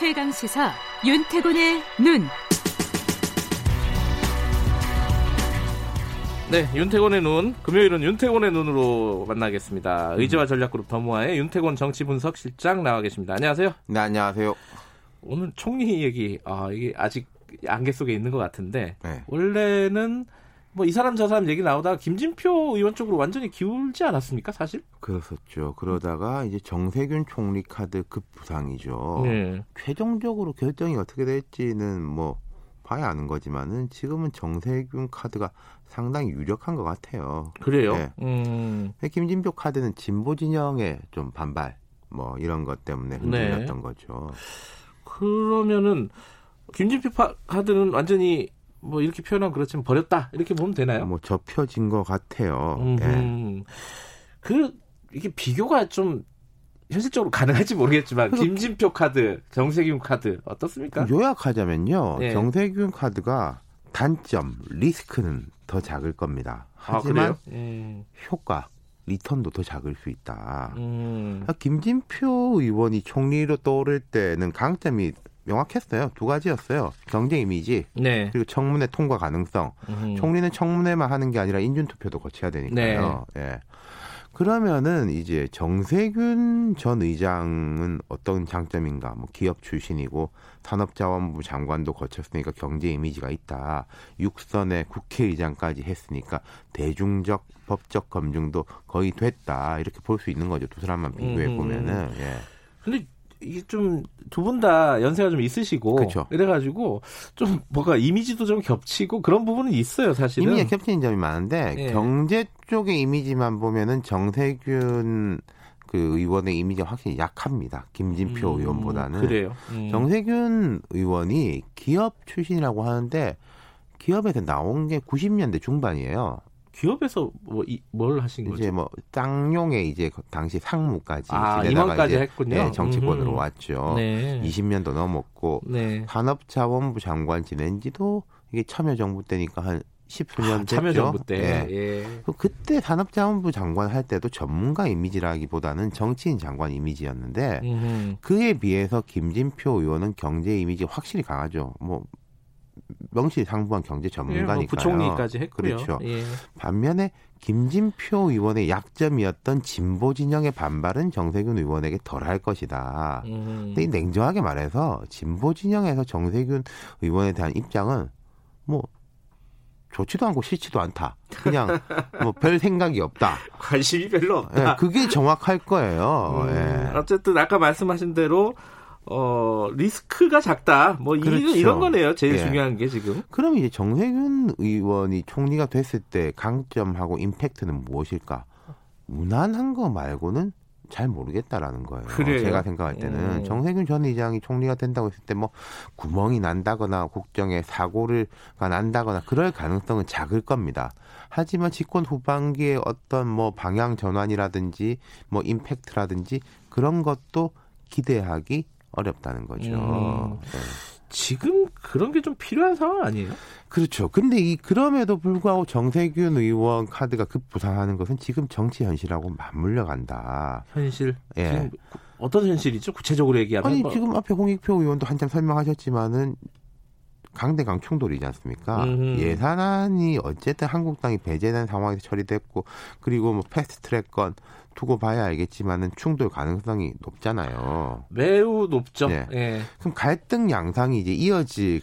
최강 시사 윤태곤의 눈. 네, 윤태곤의 눈. 금요일은 윤태곤의 눈으로 만나겠습니다. 의지와 전략그룹 더모아의 윤태곤 정치분석실장 나와 계십니다. 안녕하세요. 네, 안녕하세요. 오늘 총리 얘기, 아, 이게 아직 안개 속에 있는 것 같은데, 네. 원래는 뭐 이 사람 저 사람 얘기 나오다가 김진표 의원 쪽으로 완전히 기울지 않았습니까, 사실? 그렇었죠. 그러다가 이제 정세균 총리 카드 급 부상이죠. 네. 최종적으로 결정이 어떻게 될지는 뭐 봐야 아는 거지만은 지금은 정세균 카드가 상당히 유력한 것 같아요. 그래요? 네. 음, 김진표 카드는 진보 진영의 좀 반발 뭐 이런 것 때문에 흔들렸던 네. 거죠. 그러면은, 김진표 파- 카드는 완전히 뭐 이렇게 표현하면 그렇지만 버렸다. 이렇게 보면 되나요? 뭐 접혀진 것 같아요. 예. 음, 그 이게 비교가 좀 현실적으로 가능할지 모르겠지만 김진표 카드, 정세균 카드 어떻습니까? 요약하자면요. 예. 정세균 카드가 단점, 리스크는 더 작을 겁니다. 아, 하지만? 음, 효과, 리턴도 더 작을 수 있다. 음, 아, 김진표 의원이 총리로 떠오를 때는 강점이 명확했어요. 두 가지였어요. 경제 이미지 네. 그리고 청문회 통과 가능성. 음, 총리는 청문회만 하는 게 아니라 인준 투표도 거쳐야 되니까요. 네. 예. 그러면은 이제 정세균 전 의장은 어떤 장점인가? 뭐 기업 출신이고 산업자원부 장관도 거쳤으니까 경제 이미지가 있다. 육선의 국회의장까지 했으니까 대중적 법적 검증도 거의 됐다. 이렇게 볼 수 있는 거죠. 두 사람만 비교해 음. 보면은. 예. 근데 이게 좀 두 분 다 연세가 좀 있으시고 그쵸. 이래가지고 좀 뭐가 이미지도 좀 겹치고 그런 부분은 있어요 사실은. 이미지가 겹치는 점이 많은데 예. 경제 쪽의 이미지만 보면은 정세균 그 의원의 이미지가 확실히 약합니다. 김진표 음, 의원보다는 그래요. 음. 정세균 의원이 기업 출신이라고 하는데 기업에서 나온 게 90년대 중반이에요. 기업에서 뭐 뭘 하신 거죠? 이제 뭐 쌍용의 이제 그 당시 상무까지 아, 임원까지 이제 했군요. 예, 정치권으로 음흠. 왔죠. 네. 20년도 넘었고 네. 산업자원부 장관 지낸 지도 이게 참여정부 때니까 한 10수년 아, 됐죠. 참여정부 때. 예. 예. 그- 그때 산업자원부 장관 할 때도 전문가 이미지라기보다는 정치인 장관 이미지였는데 음흠. 그에 비해서 김진표 의원은 경제 이미지 확실히 강하죠. 뭐 명실 상부한 경제 예, 전문가니까요. 뭐 부총리까지 했고요. 그렇죠. 예. 반면에 김진표 의원의 약점이었던 진보 진영의 반발은 정세균 의원에게 덜할 것이다. 음. 근데 이 냉정하게 말해서 진보 진영에서 정세균 의원에 대한 입장은 뭐 좋지도 않고 싫지도 않다. 그냥 뭐 별 생각이 없다. 관심이 별로 없다. 예, 그게 정확할 거예요. 음, 예. 어쨌든 아까 말씀하신 대로 어 리스크가 작다. 뭐 이, 그렇죠. 이런 거네요. 제일 예. 중요한 게 지금. 그럼 이제 정세균 의원이 총리가 됐을 때 강점하고 임팩트는 무엇일까? 무난한 거 말고는 잘 모르겠다라는 거예요. 그래요? 제가 생각할 때는 음. 정세균 전 의장이 총리가 된다고 했을 때 뭐 구멍이 난다거나 국정에 사고를가 난다거나 그럴 가능성은 작을 겁니다. 하지만 집권 후반기에 어떤 뭐 방향 전환이라든지 뭐 임팩트라든지 그런 것도 기대하기 어렵다는 거죠. 음. 네. 지금 그런 게 좀 필요한 상황 아니에요? 그렇죠. 근데 이 그럼에도 불구하고 정세균 의원 카드가 급부상하는 것은 지금 정치 현실하고 맞물려 간다. 현실. 예. 어떤 현실이죠? 구체적으로 얘기하면 아니 뭐- 지금 앞에 홍익표 의원도 한참 설명하셨지만은 강대강 충돌이지 않습니까? 음흠. 예산안이 어쨌든 한국당이 배제된 상황에서 처리됐고 그리고 뭐 패스트트랙 건 두고 봐야 알겠지만은 충돌 가능성이 높잖아요. 매우 높죠. 네. 예. 그럼 갈등 양상이 이제 이어질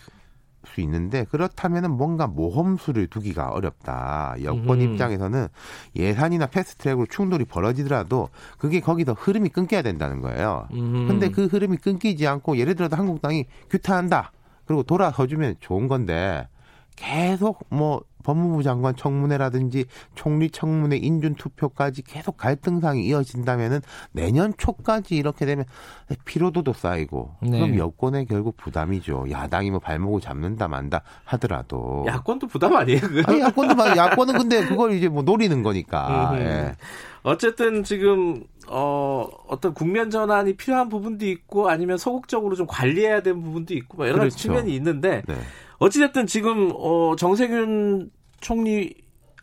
수 있는데 그렇다면은 뭔가 모험수를 두기가 어렵다. 여권 음. 입장에서는 예산이나 패스트트랙으로 충돌이 벌어지더라도 그게 거기서 흐름이 끊겨야 된다는 거예요. 음. 근데 그 흐름이 끊기지 않고 예를 들어서 한국당이 규탄한다. 그리고 돌아서주면 좋은 건데 계속 뭐 법무부 장관 청문회라든지 총리 청문회 인준 투표까지 계속 갈등상이 이어진다면은 내년 초까지 이렇게 되면 피로도도 쌓이고 네. 그럼 여권에 결국 부담이죠. 야당이 뭐 발목을 잡는다 만다 하더라도 야권도 부담 아니에요? 아니 야권도 말 야권은 근데 그걸 이제 뭐 노리는 거니까. 음흠. 예. 어쨌든 지금 어 어떤 국면 전환이 필요한 부분도 있고 아니면 소극적으로 좀 관리해야 되는 부분도 있고 뭐 여러 가지 그렇죠. 측면이 있는데 네. 어찌됐든 지금 어 정세균 총리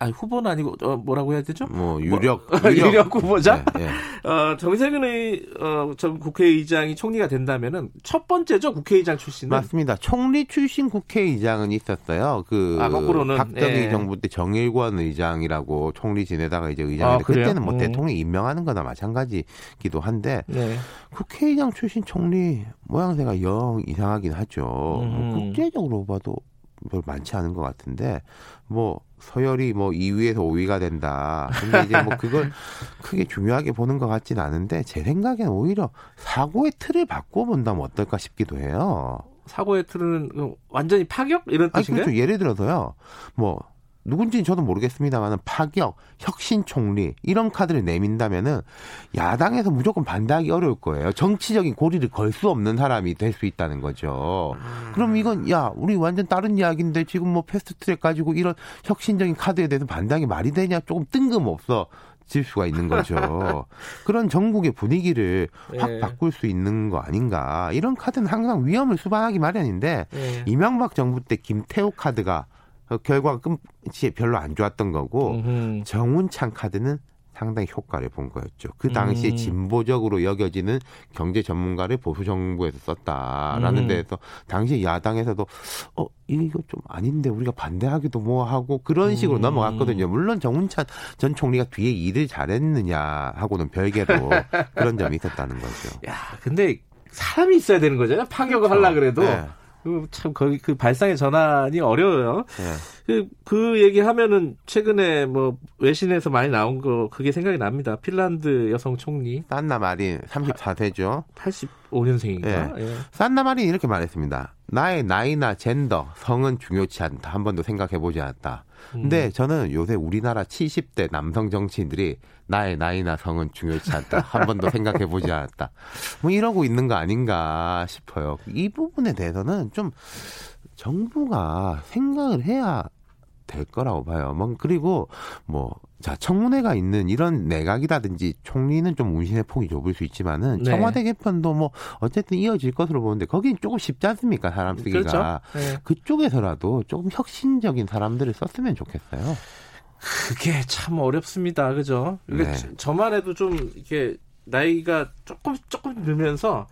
아 후보는 아니고 어, 뭐라고 해야 되죠? 뭐 유력 뭐, 유력, 유력, 후보자. 네, 네. 어, 정세균 의 어, 전 국회의장이 총리가 된다면은 첫 번째죠 국회의장 출신은 맞습니다. 총리 출신 국회의장은 있었어요. 그 아, 거꾸로는, 박정희 예. 정부 때 정일권 의장이라고 총리 지내다가 이제 의장인데 아? 그때는 뭐 음. 대통령 임명하는 거나 마찬가지기도 한데 네. 국회의장 출신 총리 모양새가 영 이상하긴 하죠. 뭐 음. 국제적으로 봐도 별 많지 않은 것 같은데 뭐 서열이 뭐 2위에서 5위가 된다. 근데 이제 뭐 그걸 크게 중요하게 보는 것 같진 않은데 제 생각엔 오히려 사고의 틀을 바꿔본다면 어떨까 싶기도 해요. 사고의 틀은 그 완전히 파격 이런 아니 뜻인가요? 그렇죠. 예를 들어서요. 뭐 누군지는 저도 모르겠습니다만은 파격, 혁신 총리 이런 카드를 내민다면은 야당에서 무조건 반대하기 어려울 거예요. 정치적인 고리를 걸 수 없는 사람이 될 수 있다는 거죠. 그럼 이건 야 우리 완전 다른 이야기인데 지금 뭐 패스트트랙 가지고 이런 혁신적인 카드에 대해서 반대하기 말이 되냐 조금 뜬금없어. 질 수가 있는 거죠. 그런 전국의 분위기를 확 예. 바꿀 수 있는 거 아닌가. 이런 카드는 항상 위험을 수반하기 마련인데 네. 이명박 정부 때 김태호 카드가 어, 결과가 끝이 별로 안 좋았던 거고 음흠. 정운찬 카드는 상당히 효과를 본 거였죠. 그 당시에 음. 진보적으로 여겨지는 경제 전문가를 보수 정부에서 썼다라는 음. 데에서 당시 야당에서도 어 이거 좀 아닌데 우리가 반대하기도 뭐 하고 그런 식으로 음. 넘어갔거든요. 물론 정운찬 전 총리가 뒤에 일을 잘했느냐 하고는 별개로 그런 점이 있었다는 거죠. 야, 근데 사람이 있어야 되는 거잖아요. 파격을 하려 그래도 네. 그참 거기 그 발상의 전환이 어려워요. 네. 그, 그 얘기 하면은 최근에 뭐 외신에서 많이 나온 거 그게 생각이 납니다. 핀란드 여성 총리 산나 마린 34세죠. 85년생인가? 예. 산나 마린 이렇게 말했습니다. 나의 나이나 젠더, 성은 중요치 않다. 한 번도 생각해 보지 않았다. 음. 근데 저는 요새 우리나라 70대 남성 정치인들이 나의 나이나 성은 중요치 않다. 한 번도 생각해 보지 않았다. 뭐 이러고 있는 거 아닌가 싶어요. 이 부분에 대해서는 좀 정부가 생각을 해야 될 거라고 봐요. 뭐 그리고 뭐 자 청문회가 있는 이런 내각이라든지 총리는 좀 운신의 폭이 좁을 수 있지만은 네. 청와대 개편도 뭐 어쨌든 이어질 것으로 보는데 거긴 조금 쉽지 않습니까 사람 쓰기가 그렇죠. 예. 그쪽에서라도 조금 혁신적인 사람들을 썼으면 좋겠어요. 그게 참 어렵습니다. 그죠? 네. 저- 저만 해도 좀 이렇게 나이가 조금 조금 들면서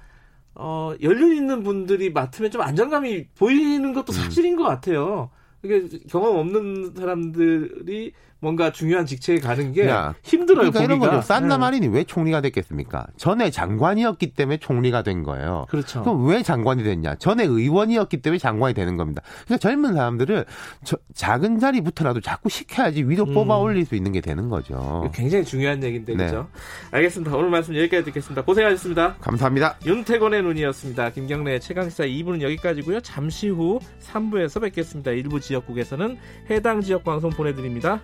어, 연륜 있는 분들이 맡으면 좀 안정감이 보이는 음. 것도 사실인 것 같아요. 이게 경험 없는 사람들이 뭔가 중요한 직책에 가는 게 야, 힘들어요. 그러니까 이런. 거죠. 산나 네. 마린이 왜 총리가 됐겠습니까? 전에 장관이었기 때문에 총리가 된 거예요. 그렇죠. 그럼 왜 장관이 됐냐? 전에 의원이었기 때문에 장관이 되는 겁니다. 그러니까 젊은 사람들을 저- 작은 자리부터라도 자꾸 시켜야지 위로 음. 뽑아 올릴 수 있는 게 되는 거죠. 굉장히 중요한 얘기인데 네. 그죠? 알겠습니다. 오늘 말씀 여기까지 듣겠습니다. 고생하셨습니다. 감사합니다. 윤태권의 눈이었습니다. 김경래 최강시사 2부는 여기까지고요. 잠시 후 3부에서 뵙겠습니다. 일부 지역국에서는 해당 지역 방송 보내드립니다.